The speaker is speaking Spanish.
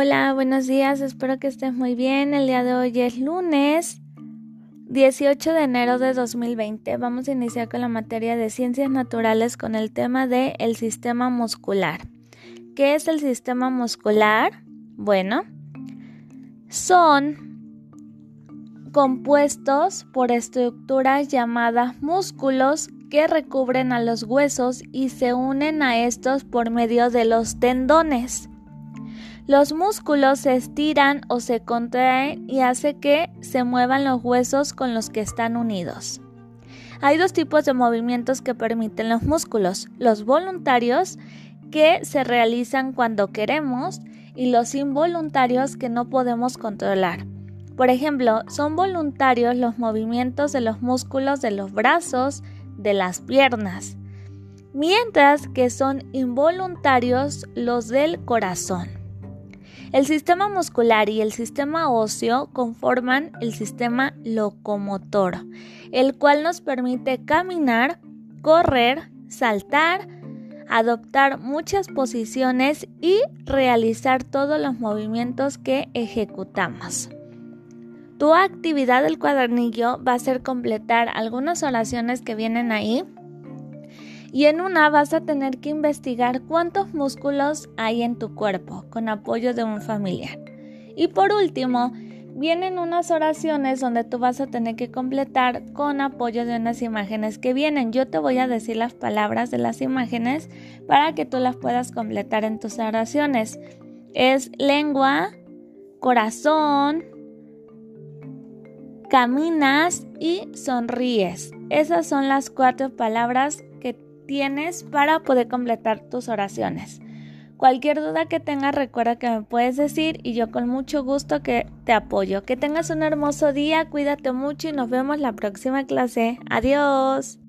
Hola, buenos días, espero que estés muy bien. El día de hoy es lunes 18 de enero de 2020. Vamos a iniciar con la materia de ciencias naturales con el tema de el sistema muscular. ¿Qué es el sistema muscular? Bueno, son compuestos por estructuras llamadas músculos que recubren a los huesos y se unen a estos por medio de los tendones. Los músculos se estiran o se contraen y hace que se muevan los huesos con los que están unidos. Hay dos tipos de movimientos que permiten los músculos, los voluntarios que se realizan cuando queremos y los involuntarios que no podemos controlar. Por ejemplo, son voluntarios los movimientos de los músculos de los brazos, de las piernas, mientras que son involuntarios los del corazón. El sistema muscular y el sistema óseo conforman el sistema locomotor, el cual nos permite caminar, correr, saltar, adoptar muchas posiciones y realizar todos los movimientos que ejecutamos. Tu actividad del cuadernillo va a ser completar algunas oraciones que vienen ahí y en una vas a tener que investigar cuántos músculos hay en tu cuerpo con apoyo de un familiar. Y por último, vienen unas oraciones donde tú vas a tener que completar con apoyo de unas imágenes que vienen. Yo te voy a decir las palabras de las imágenes para que tú las puedas completar en tus oraciones. Es lengua, corazón, caminas y sonríes. Esas son las cuatro palabras tienes para poder completar tus oraciones. Cualquier duda que tengas, recuerda que me puedes decir y yo con mucho gusto que te apoyo. Que tengas un hermoso día, cuídate mucho y nos vemos la próxima clase. Adiós.